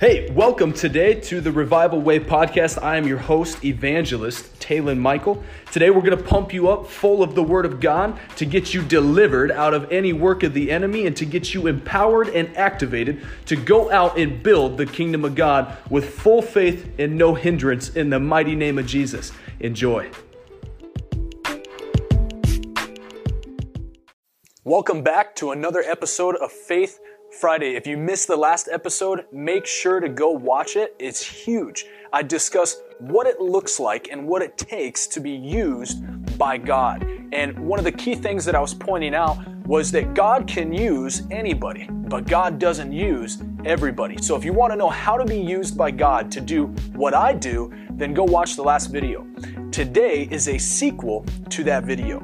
Hey, welcome today to the Revival Way podcast. I am your host, evangelist Taylor Michael. Today we're going to pump you up full of the Word of God to get you delivered out of any work of the enemy and to get you empowered and activated to go out and build the kingdom of God with full faith and no hindrance in the mighty name of Jesus. Enjoy. Welcome back to another episode of Faith Friday. If you missed the last episode, make sure to go watch it. It's huge. I discuss what it looks like and what it takes to be used by God. And one of the key things that I was pointing out was that God can use anybody, but God doesn't use everybody. So if you want to know how to be used by God to do what I do, then go watch the last video. Today is a sequel to that video.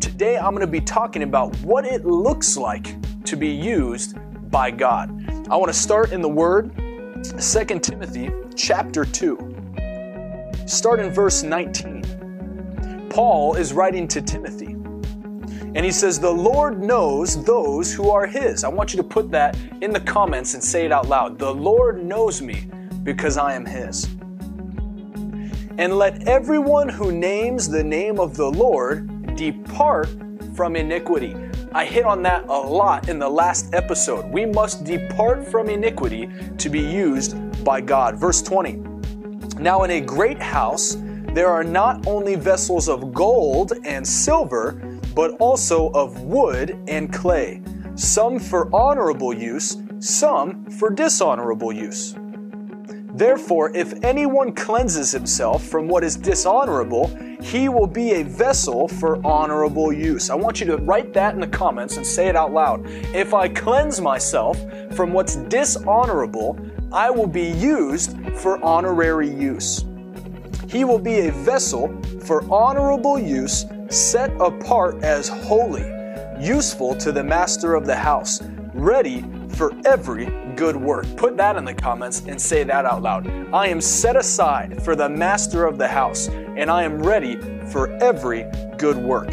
Today I'm going to be talking about what it looks like to be used by God. I want to start in the word 2 Timothy chapter 2. Start in verse 19. Paul is writing to Timothy. And he says, The Lord knows those who are his. I want you to put that in the comments and say it out loud. The Lord knows me because I am his. And let everyone who names the name of the Lord depart from iniquity. I hit on that a lot in the last episode. We must depart from iniquity to be used by God. Verse 20. Now, in a great house, there are not only vessels of gold and silver, but also of wood and clay, some for honorable use, some for dishonorable use. Therefore, if anyone cleanses himself from what is dishonorable, he will be a vessel for honorable use. I want you to write that in the comments and say it out loud. If I cleanse myself from what's dishonorable, I will be used for honorary use. He will be a vessel for honorable use, set apart as holy, useful to the master of the house, ready for every good work. Put that in the comments and say that out loud. I am set aside for the master of the house, and I am ready for every good work.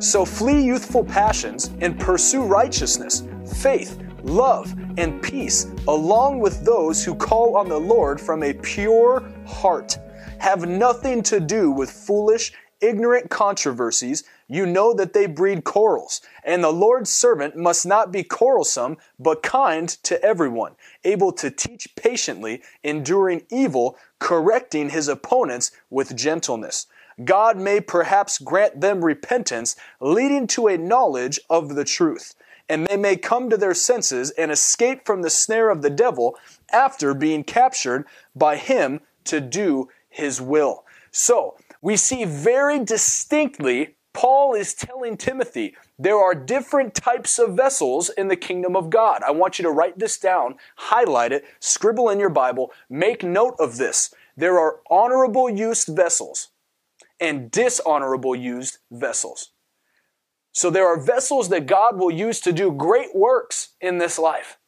So flee youthful passions and pursue righteousness, faith, love, and peace, along with those who call on the Lord from a pure heart. Have nothing to do with foolish ignorant controversies, you know that they breed quarrels. And the Lord's servant must not be quarrelsome, but kind to everyone, able to teach patiently, enduring evil, correcting his opponents with gentleness. God may perhaps grant them repentance, leading to a knowledge of the truth. And they may come to their senses and escape from the snare of the devil after being captured by him to do his will. So, we see very distinctly Paul is telling Timothy there are different types of vessels in the kingdom of God. I want you to write this down, highlight it, scribble in your Bible, make note of this. There are honorable used vessels and dishonorable used vessels. So there are vessels that God will use to do great works in this life.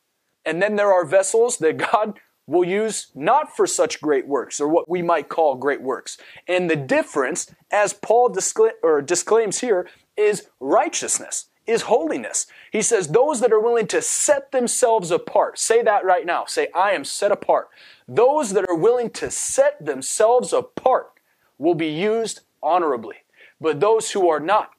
And then there are vessels that God will use not for such great works, or what we might call great works. And the difference, as Paul discla- disclaims here, is righteousness, is holiness. He says, Those that are willing to set themselves apart, say that right now. Say, I am set apart. Those that are willing to set themselves apart will be used honorably. But those who are not,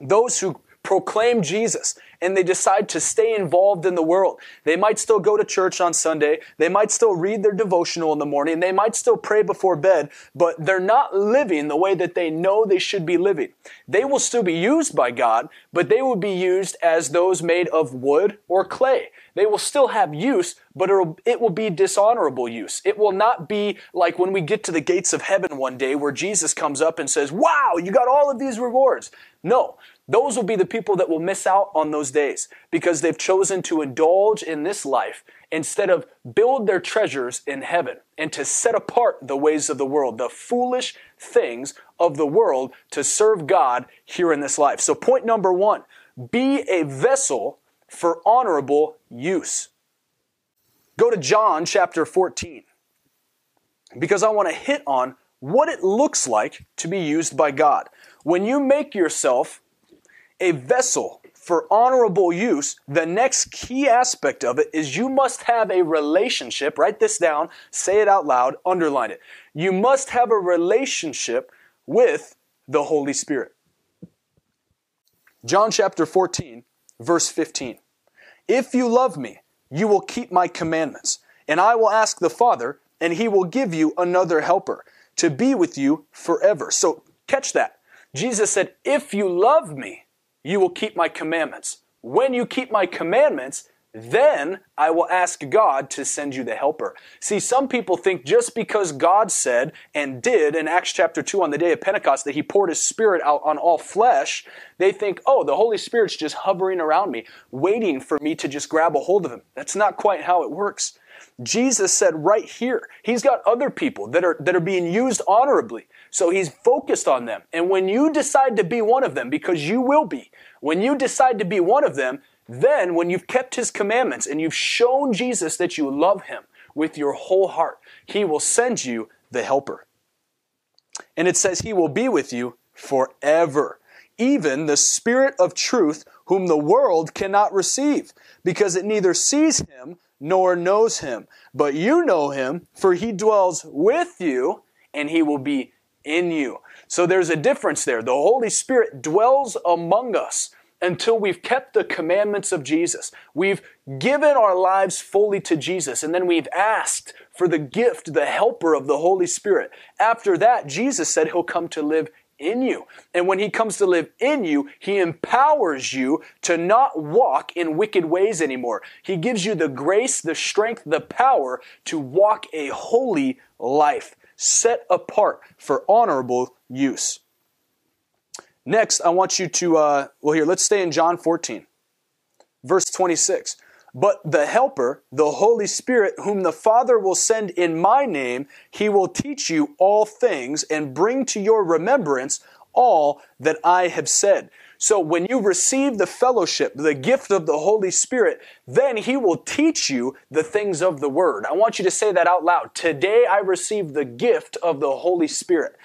those who proclaim Jesus and they decide to stay involved in the world. They might still go to church on Sunday. They might still read their devotional in the morning. They might still pray before bed, but they're not living the way that they know they should be living. They will still be used by God, but they will be used as those made of wood or clay. They will still have use, but it will be dishonorable use. It will not be like when we get to the gates of heaven one day where Jesus comes up and says, Wow, you got all of these rewards. No, those will be the people that will miss out on those days because they've chosen to indulge in this life instead of build their treasures in heaven and to set apart the ways of the world, the foolish things of the world to serve God here in this life. So point number one, be a vessel for honorable use. Go to John chapter 14 because I want to hit on what it looks like to be used by God. When you make yourself a vessel for honorable use, the next key aspect of it is you must have a relationship. Write this down, say it out loud, underline it. You must have a relationship with the Holy Spirit. John chapter 14, verse 15. If you love me, you will keep my commandments, and I will ask the Father, and he will give you another helper to be with you forever. So catch that. Jesus said, If you love me, you will keep my commandments. When you keep my commandments, then I will ask God to send you the helper. See, some people think just because God said and did in Acts chapter 2 on the day of Pentecost that he poured his spirit out on all flesh, they think, oh, the Holy Spirit's just hovering around me, waiting for me to just grab a hold of him. That's not quite how it works. Jesus said right here, he's got other people that are, that are being used honorably. So he's focused on them. And when you decide to be one of them, because you will be, when you decide to be one of them, then when you've kept his commandments and you've shown Jesus that you love him with your whole heart, he will send you the helper. And it says he will be with you forever. Even the Spirit of truth, whom the world cannot receive, because it neither sees him nor knows him. But you know him, for he dwells with you, and he will be in you. So there's a difference there. The Holy Spirit dwells among us until we've kept the commandments of Jesus. We've given our lives fully to Jesus, and then we've asked for the gift, the helper of the Holy Spirit. After that, Jesus said he'll come to live in you. And when he comes to live in you, he empowers you to not walk in wicked ways anymore. He gives you the grace, the strength, the power to walk a holy life set apart for honorable use. Next, I want you to, uh, well, here, let's stay in John 14, verse 26. But the Helper, the Holy Spirit, whom the Father will send in my name, he will teach you all things and bring to your remembrance all that I have said. So when you receive the fellowship, the gift of the Holy Spirit, then He will teach you the things of the Word. I want you to say that out loud. Today I receive the gift of the Holy Spirit.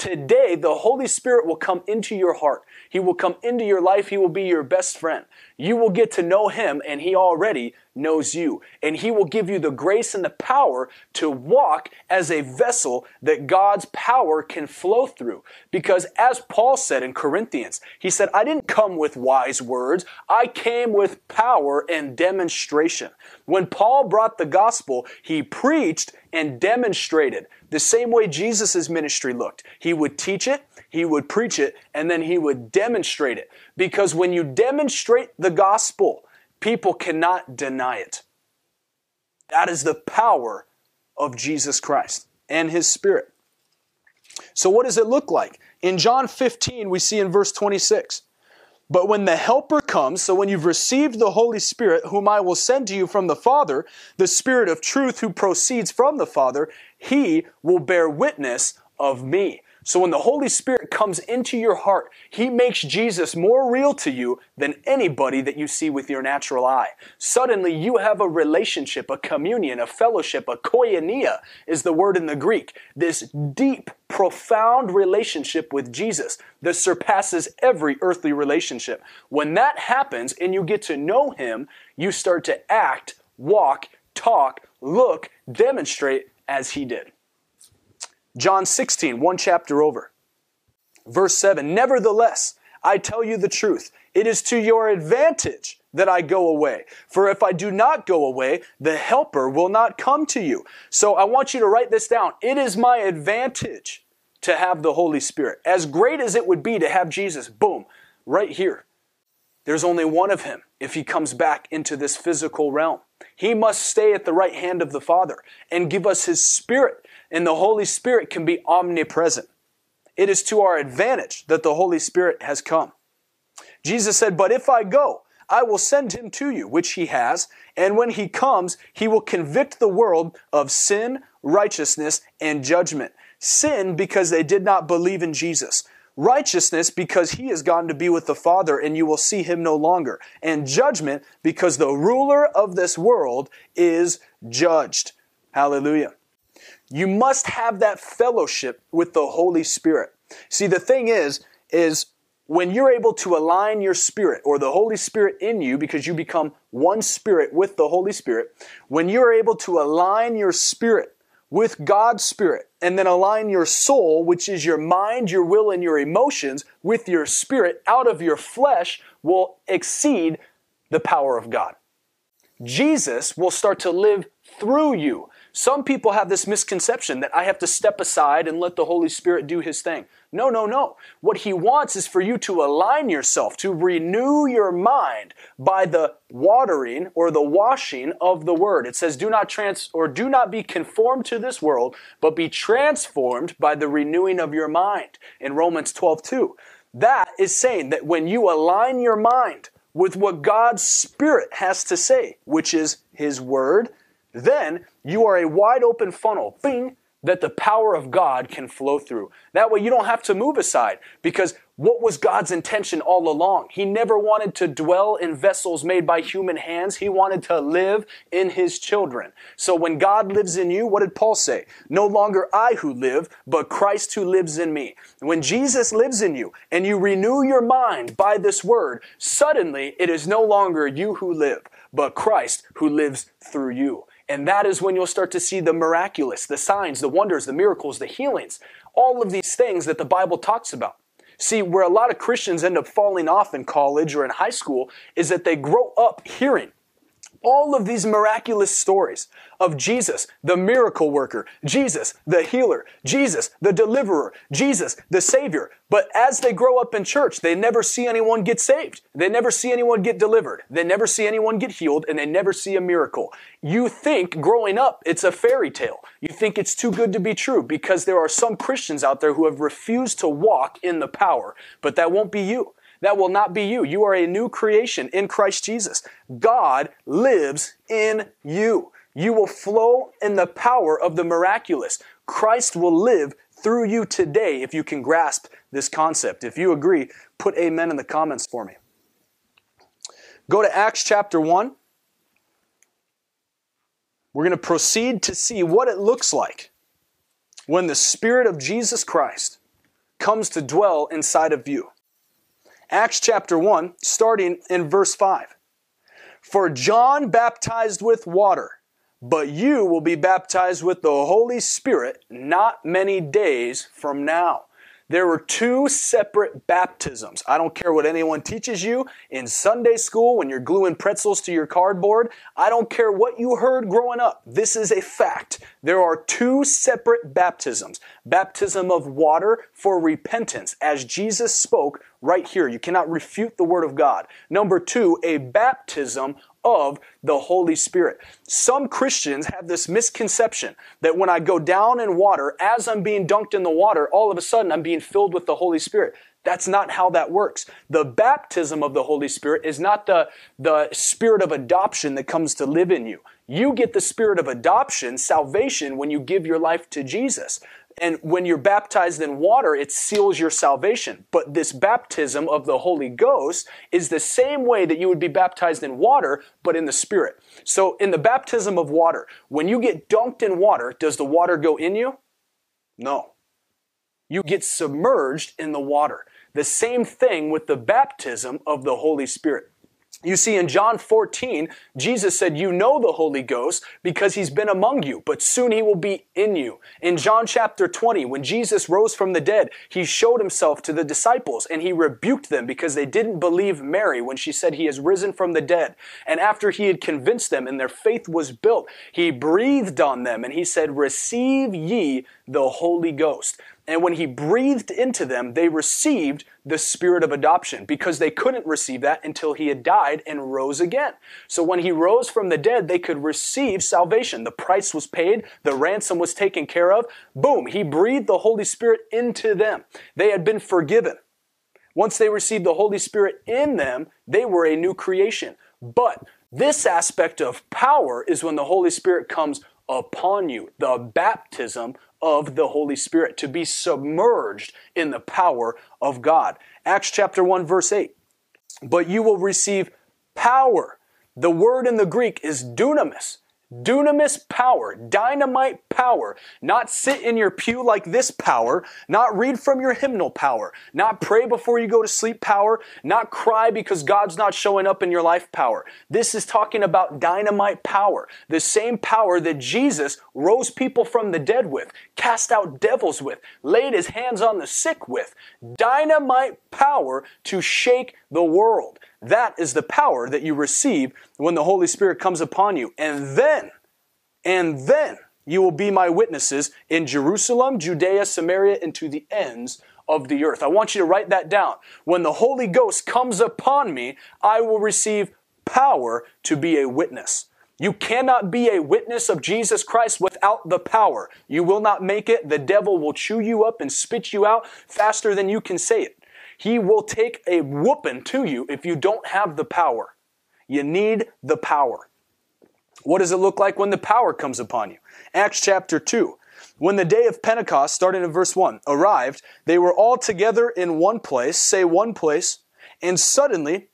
Today, the Holy Spirit will come into your heart. He will come into your life. He will be your best friend. You will get to know Him, and He already knows you. And He will give you the grace and the power to walk as a vessel that God's power can flow through. Because as Paul said in Corinthians, he said, I didn't come with wise words. I came with power and demonstration. When Paul brought the gospel, he preached and demonstrated the same way Jesus' ministry looked. He would teach it, he would preach it, and then he would demonstrate it. Because when you demonstrate the gospel, people cannot deny it. That is the power of Jesus Christ and his Spirit. So, what does it look like? In John 15, we see in verse 26 But when the Helper comes, so when you've received the Holy Spirit, whom I will send to you from the Father, the Spirit of truth who proceeds from the Father, he will bear witness of me. So when the Holy Spirit comes into your heart, He makes Jesus more real to you than anybody that you see with your natural eye. Suddenly you have a relationship, a communion, a fellowship, a koinonia is the word in the Greek. This deep, profound relationship with Jesus that surpasses every earthly relationship. When that happens and you get to know Him, you start to act, walk, talk, look, demonstrate as He did. John 16, one chapter over. Verse 7 Nevertheless, I tell you the truth. It is to your advantage that I go away. For if I do not go away, the Helper will not come to you. So I want you to write this down. It is my advantage to have the Holy Spirit. As great as it would be to have Jesus, boom, right here. There's only one of him if he comes back into this physical realm. He must stay at the right hand of the Father and give us his Spirit and the Holy Spirit can be omnipresent. It is to our advantage that the Holy Spirit has come. Jesus said, But if I go, I will send him to you, which he has, and when he comes, he will convict the world of sin, righteousness, and judgment. Sin because they did not believe in Jesus. Righteousness because he has gone to be with the Father and you will see him no longer. And judgment because the ruler of this world is judged. Hallelujah. You must have that fellowship with the Holy Spirit. See, the thing is, is when you're able to align your spirit or the Holy Spirit in you because you become one spirit with the Holy Spirit, when you're able to align your spirit with God's spirit and then align your soul, which is your mind, your will, and your emotions, with your spirit out of your flesh will exceed the power of God. Jesus will start to live through you. Some people have this misconception that I have to step aside and let the Holy Spirit do His thing. No, no, no. What He wants is for you to align yourself, to renew your mind by the watering or the washing of the Word. It says, do not trans, or do not be conformed to this world, but be transformed by the renewing of your mind in Romans 12, 2. That is saying that when you align your mind with what God's Spirit has to say, which is His Word, then you are a wide open funnel, bing, that the power of God can flow through. That way you don't have to move aside because what was God's intention all along? He never wanted to dwell in vessels made by human hands. He wanted to live in his children. So when God lives in you, what did Paul say? No longer I who live, but Christ who lives in me. When Jesus lives in you and you renew your mind by this word, suddenly it is no longer you who live, but Christ who lives through you. And that is when you'll start to see the miraculous, the signs, the wonders, the miracles, the healings, all of these things that the Bible talks about. See, where a lot of Christians end up falling off in college or in high school is that they grow up hearing all of these miraculous stories of Jesus, the miracle worker, Jesus, the healer, Jesus, the deliverer, Jesus, the savior. But as they grow up in church, they never see anyone get saved. They never see anyone get delivered. They never see anyone get healed and they never see a miracle. You think growing up it's a fairy tale. You think it's too good to be true because there are some Christians out there who have refused to walk in the power, but that won't be you. That will not be you. You are a new creation in Christ Jesus. God lives in you. You will flow in the power of the miraculous. Christ will live through you today if you can grasp this concept. If you agree, put amen in the comments for me. Go to Acts chapter 1. We're going to proceed to see what it looks like when the Spirit of Jesus Christ comes to dwell inside of you. Acts chapter 1, starting in verse 5. For John baptized with water, but you will be baptized with the Holy Spirit not many days from now. There were two separate baptisms. I don't care what anyone teaches you in Sunday school when you're gluing pretzels to your cardboard. I don't care what you heard growing up. This is a fact. There are two separate baptisms. Baptism of water for repentance, as Jesus spoke right here. You cannot refute the Word of God. Number two, a baptism of the Holy Spirit. Some Christians have this misconception that when I go down in water, as I'm being dunked in the water, all of a sudden I'm being filled with the Holy Spirit. That's not how that works. The baptism of the Holy Spirit is not the, the spirit of adoption that comes to live in you. You get the spirit of adoption, salvation, when you give your life to Jesus. And when you're baptized in water, it seals your salvation. But this baptism of the Holy Ghost is the same way that you would be baptized in water, but in the Spirit. So in the baptism of water, when you get dunked in water, does the water go in you? No. You get submerged in the water. The same thing with the baptism of the Holy Spirit. You see, in John 14, Jesus said, You know the Holy Ghost because he's been among you, but soon he will be in you. In John chapter 20, when Jesus rose from the dead, he showed himself to the disciples and he rebuked them because they didn't believe Mary when she said he has risen from the dead. And after he had convinced them and their faith was built, he breathed on them and he said, Receive ye the Holy Ghost. And when he breathed into them, they received the spirit of adoption because they couldn't receive that until he had died and rose again. So when he rose from the dead, they could receive salvation. The price was paid, the ransom was taken care of. Boom, he breathed the Holy Spirit into them. They had been forgiven. Once they received the Holy Spirit in them, they were a new creation. But this aspect of power is when the Holy Spirit comes upon you, the baptism of the Holy Spirit, to be submerged in the power of God. Acts chapter 1, verse 8. But you will receive power. The word in the Greek is dunamis. Dunamis power, dynamite power, not sit in your pew like this power, not read from your hymnal power, not pray before you go to sleep power, not cry because God's not showing up in your life power. This is talking about dynamite power, the same power that Jesus rose people from the dead with, cast out devils with, laid his hands on the sick with. Dynamite power to shake the world. That is the power that you receive when the Holy Spirit comes upon you. And then, and then you will be my witnesses in Jerusalem, Judea, Samaria, and to the ends of the earth. I want you to write that down. When the Holy Ghost comes upon me, I will receive power to be a witness. You cannot be a witness of Jesus Christ without the power. You will not make it. The devil will chew you up and spit you out faster than you can say it. He will take a whooping to you if you don't have the power. You need the power. What does it look like when the power comes upon you? Acts chapter 2. When the day of Pentecost, starting in verse 1, arrived, they were all together in one place, say one place, and suddenly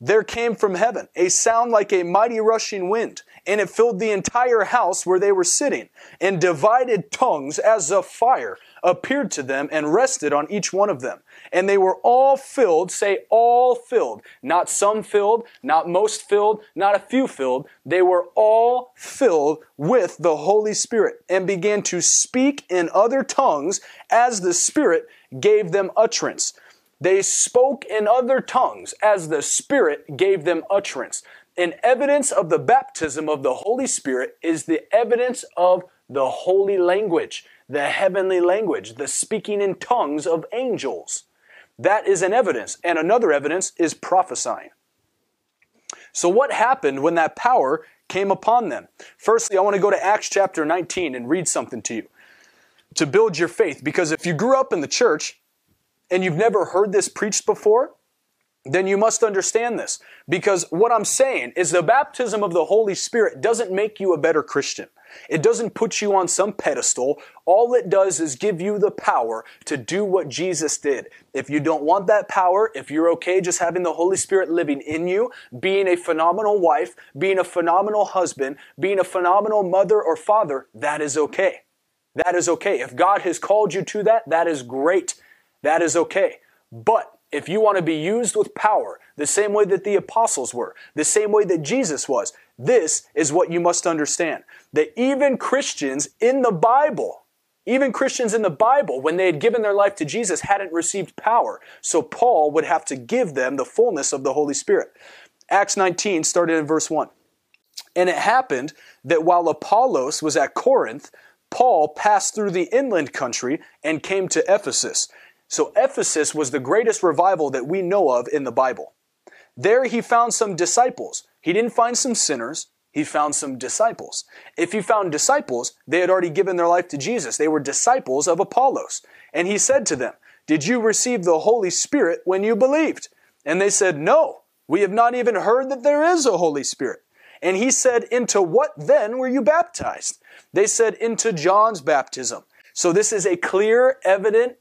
there came from heaven a sound like a mighty rushing wind, and it filled the entire house where they were sitting, and divided tongues as of fire appeared to them and rested on each one of them. And they were all filled, say all filled, not some filled, not most filled, not a few filled. They were all filled with the Holy Spirit and began to speak in other tongues as the Spirit gave them utterance. They spoke in other tongues as the Spirit gave them utterance. An evidence of the baptism of the Holy Spirit is the evidence of the holy language the heavenly language, the speaking in tongues of angels. That is an evidence. And another evidence is prophesying. So, what happened when that power came upon them? Firstly, I want to go to Acts chapter 19 and read something to you to build your faith. Because if you grew up in the church and you've never heard this preached before, then you must understand this. Because what I'm saying is the baptism of the Holy Spirit doesn't make you a better Christian. It doesn't put you on some pedestal. All it does is give you the power to do what Jesus did. If you don't want that power, if you're okay just having the Holy Spirit living in you, being a phenomenal wife, being a phenomenal husband, being a phenomenal mother or father, that is okay. That is okay. If God has called you to that, that is great. That is okay. But if you want to be used with power, the same way that the apostles were, the same way that Jesus was, this is what you must understand. That even Christians in the Bible, even Christians in the Bible, when they had given their life to Jesus, hadn't received power. So Paul would have to give them the fullness of the Holy Spirit. Acts 19 started in verse 1. And it happened that while Apollos was at Corinth, Paul passed through the inland country and came to Ephesus. So Ephesus was the greatest revival that we know of in the Bible. There he found some disciples. He didn't find some sinners. He found some disciples. If he found disciples, they had already given their life to Jesus. They were disciples of Apollos. And he said to them, Did you receive the Holy Spirit when you believed? And they said, No, we have not even heard that there is a Holy Spirit. And he said, Into what then were you baptized? They said, Into John's baptism. So this is a clear, evident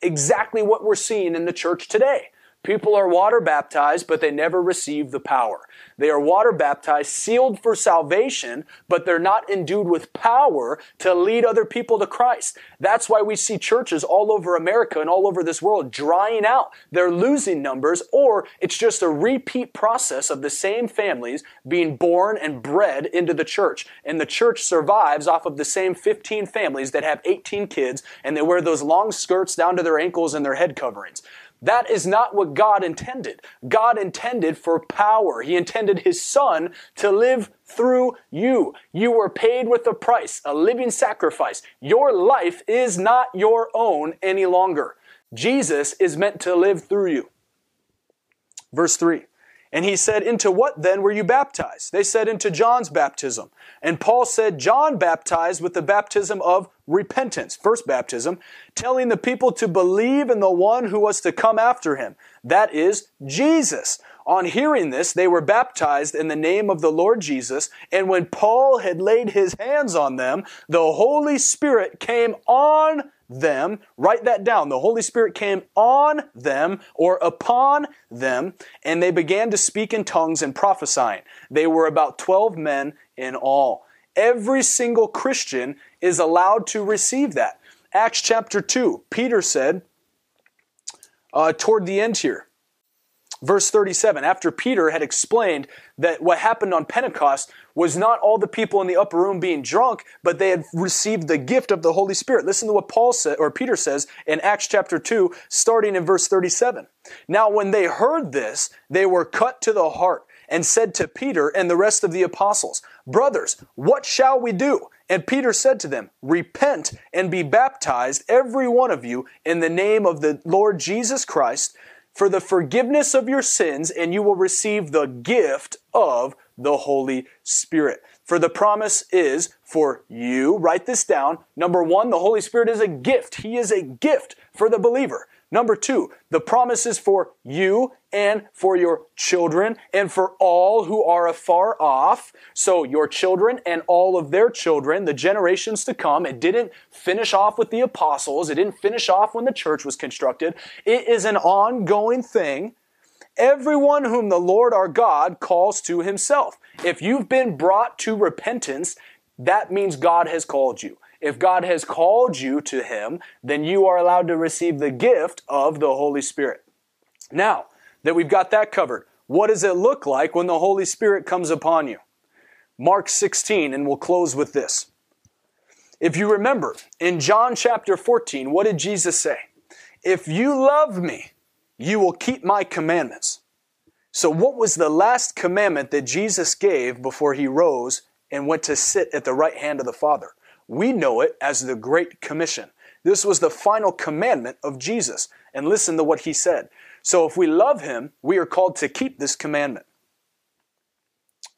exactly what we're seeing in the church today. People are water baptized, but they never receive the power. They are water baptized, sealed for salvation, but they're not endued with power to lead other people to Christ. That's why we see churches all over America and all over this world drying out. They're losing numbers, or it's just a repeat process of the same families being born and bred into the church. And the church survives off of the same 15 families that have 18 kids and they wear those long skirts down to their ankles and their head coverings. That is not what God intended. God intended for power. He intended His Son to live through you. You were paid with a price, a living sacrifice. Your life is not your own any longer. Jesus is meant to live through you. Verse 3. And he said, Into what then were you baptized? They said, Into John's baptism. And Paul said, John baptized with the baptism of repentance, first baptism, telling the people to believe in the one who was to come after him. That is Jesus. On hearing this, they were baptized in the name of the Lord Jesus. And when Paul had laid his hands on them, the Holy Spirit came on them. Write that down. The Holy Spirit came on them or upon them, and they began to speak in tongues and prophesying. They were about 12 men in all. Every single Christian is allowed to receive that. Acts chapter 2, Peter said, uh, toward the end here, verse 37, after Peter had explained that what happened on Pentecost was not all the people in the upper room being drunk, but they had received the gift of the Holy Spirit. Listen to what Paul said, or Peter says in Acts chapter 2, starting in verse 37. Now, when they heard this, they were cut to the heart and said to Peter and the rest of the apostles, Brothers, what shall we do? And Peter said to them, Repent and be baptized, every one of you, in the name of the Lord Jesus Christ, for the forgiveness of your sins, and you will receive the gift of the Holy Spirit. For the promise is for you, write this down. Number one, the Holy Spirit is a gift. He is a gift for the believer. Number two, the promise is for you and for your children and for all who are afar off. So your children and all of their children, the generations to come. It didn't finish off with the apostles. It didn't finish off when the church was constructed. It is an ongoing thing. Everyone whom the Lord our God calls to himself. If you've been brought to repentance, that means God has called you. If God has called you to Him, then you are allowed to receive the gift of the Holy Spirit. Now that we've got that covered, what does it look like when the Holy Spirit comes upon you? Mark 16, and we'll close with this. If you remember, in John chapter 14, what did Jesus say? If you love me, you will keep my commandments. So, what was the last commandment that Jesus gave before he rose and went to sit at the right hand of the Father? We know it as the Great Commission. This was the final commandment of Jesus. And listen to what he said. So if we love him, we are called to keep this commandment.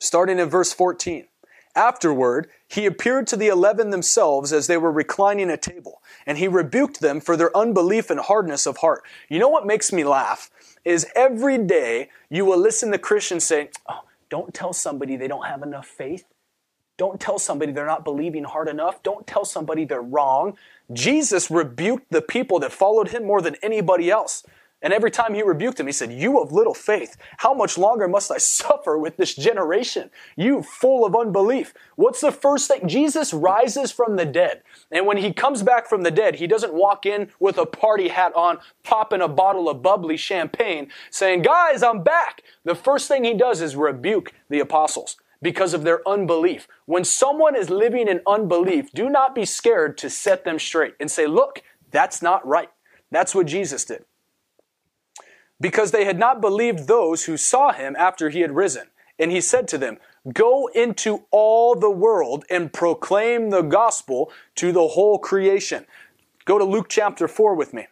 Starting in verse 14. Afterward, he appeared to the eleven themselves as they were reclining at table, and he rebuked them for their unbelief and hardness of heart. You know what makes me laugh? Is every day you will listen to Christians say, oh, don't tell somebody they don't have enough faith. Don't tell somebody they're not believing hard enough. Don't tell somebody they're wrong. Jesus rebuked the people that followed him more than anybody else. And every time he rebuked him, he said, You of little faith, how much longer must I suffer with this generation? You full of unbelief. What's the first thing? Jesus rises from the dead. And when he comes back from the dead, he doesn't walk in with a party hat on, popping a bottle of bubbly champagne, saying, Guys, I'm back. The first thing he does is rebuke the apostles because of their unbelief. When someone is living in unbelief, do not be scared to set them straight and say, look, that's not right. That's what Jesus did. Because they had not believed those who saw him after he had risen. And he said to them, Go into all the world and proclaim the gospel to the whole creation. Go to Luke chapter 4 with me.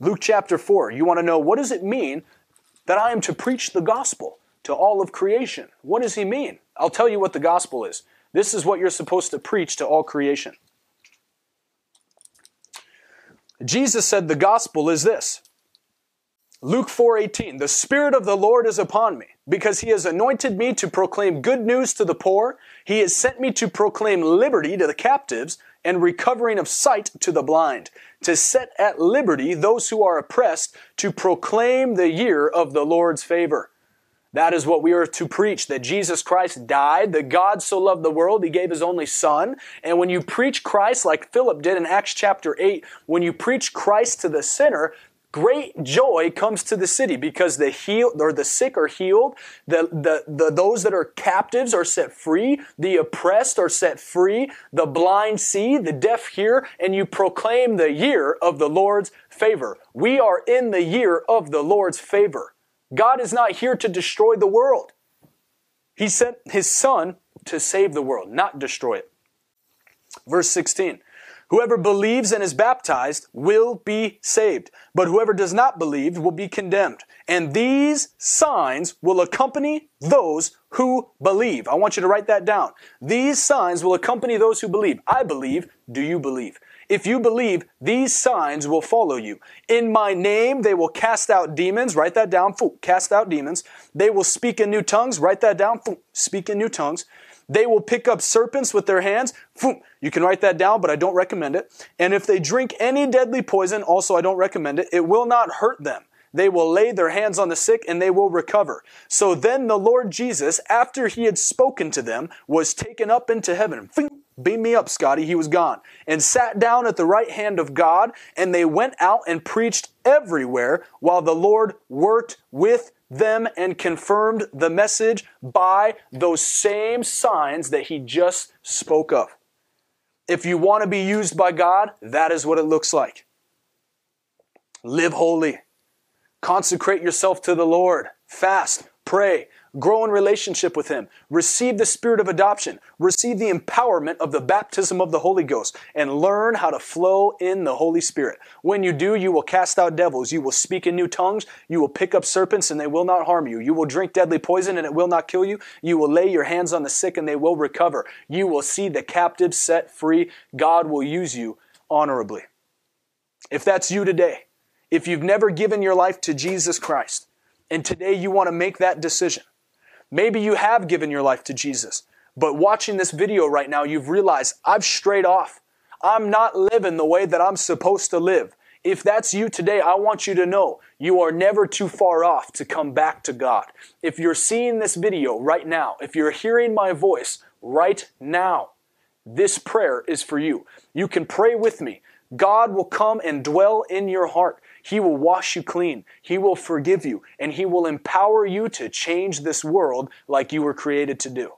Luke chapter 4. You want to know what does it mean that I am to preach the gospel? to all of creation. What does he mean? I'll tell you what the gospel is. This is what you're supposed to preach to all creation. Jesus said the gospel is this. Luke 4:18 The spirit of the Lord is upon me because he has anointed me to proclaim good news to the poor he has sent me to proclaim liberty to the captives and recovering of sight to the blind to set at liberty those who are oppressed to proclaim the year of the Lord's favor that is what we are to preach that Jesus Christ died, that God so loved the world, he gave his only son. And when you preach Christ, like Philip did in Acts chapter 8, when you preach Christ to the sinner, great joy comes to the city because the healed or the sick are healed, the, the, the those that are captives are set free, the oppressed are set free, the blind see, the deaf hear, and you proclaim the year of the Lord's favor. We are in the year of the Lord's favor. God is not here to destroy the world. He sent his son to save the world, not destroy it. Verse 16. Whoever believes and is baptized will be saved, but whoever does not believe will be condemned. And these signs will accompany those who believe. I want you to write that down. These signs will accompany those who believe. I believe. Do you believe? If you believe, these signs will follow you. In my name, they will cast out demons. Write that down. Cast out demons. They will speak in new tongues. Write that down. Speak in new tongues. They will pick up serpents with their hands. You can write that down, but I don't recommend it. And if they drink any deadly poison, also I don't recommend it, it will not hurt them. They will lay their hands on the sick and they will recover. So then the Lord Jesus, after he had spoken to them, was taken up into heaven. Beam me up, Scotty. He was gone. And sat down at the right hand of God, and they went out and preached everywhere while the Lord worked with them and confirmed the message by those same signs that he just spoke of. If you want to be used by God, that is what it looks like. Live holy. Consecrate yourself to the Lord. Fast. Pray. Grow in relationship with Him. Receive the spirit of adoption. Receive the empowerment of the baptism of the Holy Ghost and learn how to flow in the Holy Spirit. When you do, you will cast out devils. You will speak in new tongues. You will pick up serpents and they will not harm you. You will drink deadly poison and it will not kill you. You will lay your hands on the sick and they will recover. You will see the captives set free. God will use you honorably. If that's you today, if you've never given your life to Jesus Christ, and today you want to make that decision, maybe you have given your life to Jesus, but watching this video right now, you've realized I've strayed off. I'm not living the way that I'm supposed to live. If that's you today, I want you to know you are never too far off to come back to God. If you're seeing this video right now, if you're hearing my voice right now, this prayer is for you. You can pray with me. God will come and dwell in your heart. He will wash you clean. He will forgive you. And He will empower you to change this world like you were created to do.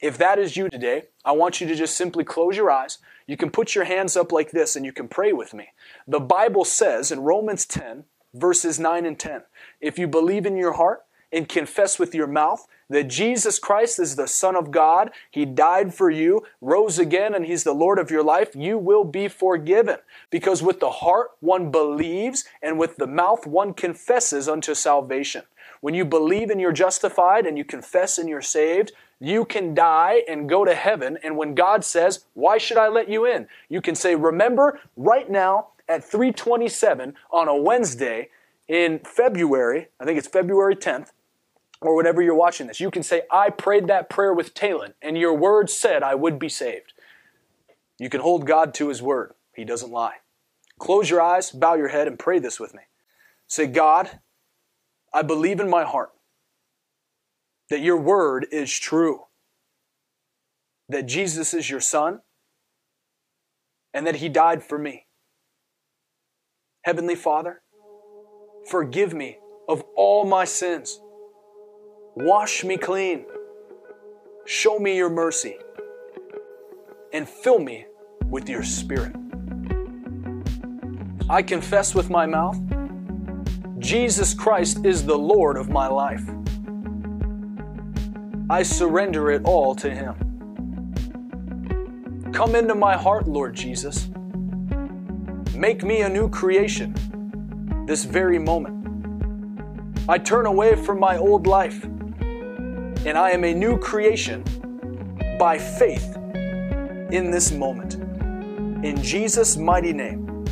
If that is you today, I want you to just simply close your eyes. You can put your hands up like this and you can pray with me. The Bible says in Romans 10, verses 9 and 10, if you believe in your heart and confess with your mouth that Jesus Christ is the Son of God, He died for you, rose again, and He's the Lord of your life, you will be forgiven. Because with the heart one believes, and with the mouth one confesses unto salvation. When you believe and you're justified, and you confess and you're saved, you can die and go to heaven. And when God says, Why should I let you in? You can say, Remember, right now at 327 on a Wednesday in February, I think it's February 10th, or whatever you're watching this, you can say, I prayed that prayer with Talon, and your word said I would be saved. You can hold God to his word. He doesn't lie. Close your eyes, bow your head, and pray this with me. Say, God, I believe in my heart that your word is true, that Jesus is your son, and that he died for me. Heavenly Father, forgive me of all my sins. Wash me clean. Show me your mercy. And fill me with your spirit. I confess with my mouth Jesus Christ is the Lord of my life. I surrender it all to Him. Come into my heart, Lord Jesus. Make me a new creation this very moment. I turn away from my old life and I am a new creation by faith in this moment. In Jesus' mighty name,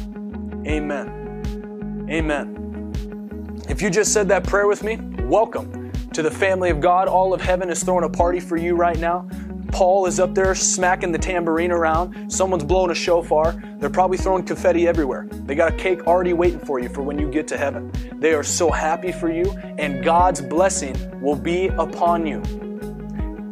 amen. Amen. If you just said that prayer with me, welcome to the family of God. All of heaven is throwing a party for you right now. Paul is up there smacking the tambourine around. Someone's blowing a shofar. They're probably throwing confetti everywhere. They got a cake already waiting for you for when you get to heaven. They are so happy for you, and God's blessing will be upon you.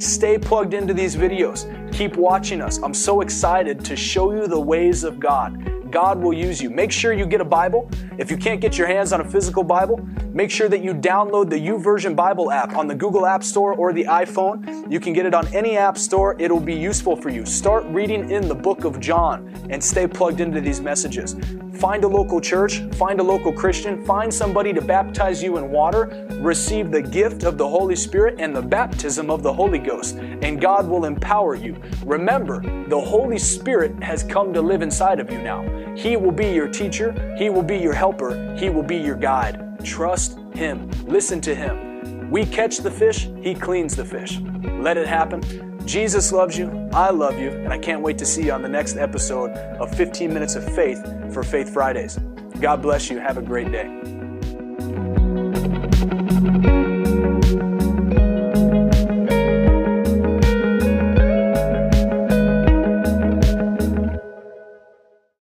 Stay plugged into these videos. Keep watching us. I'm so excited to show you the ways of God. God will use you. Make sure you get a Bible. If you can't get your hands on a physical Bible, make sure that you download the YouVersion Bible app on the Google App Store or the iPhone. You can get it on any app store. It'll be useful for you. Start reading in the book of John and stay plugged into these messages. Find a local church, find a local Christian, find somebody to baptize you in water, receive the gift of the Holy Spirit and the baptism of the Holy Ghost, and God will empower you. Remember, the Holy Spirit has come to live inside of you now. He will be your teacher, He will be your helper, He will be your guide. Trust Him, listen to Him. We catch the fish, He cleans the fish. Let it happen. Jesus loves you, I love you, and I can't wait to see you on the next episode of 15 Minutes of Faith for Faith Fridays. God bless you. Have a great day.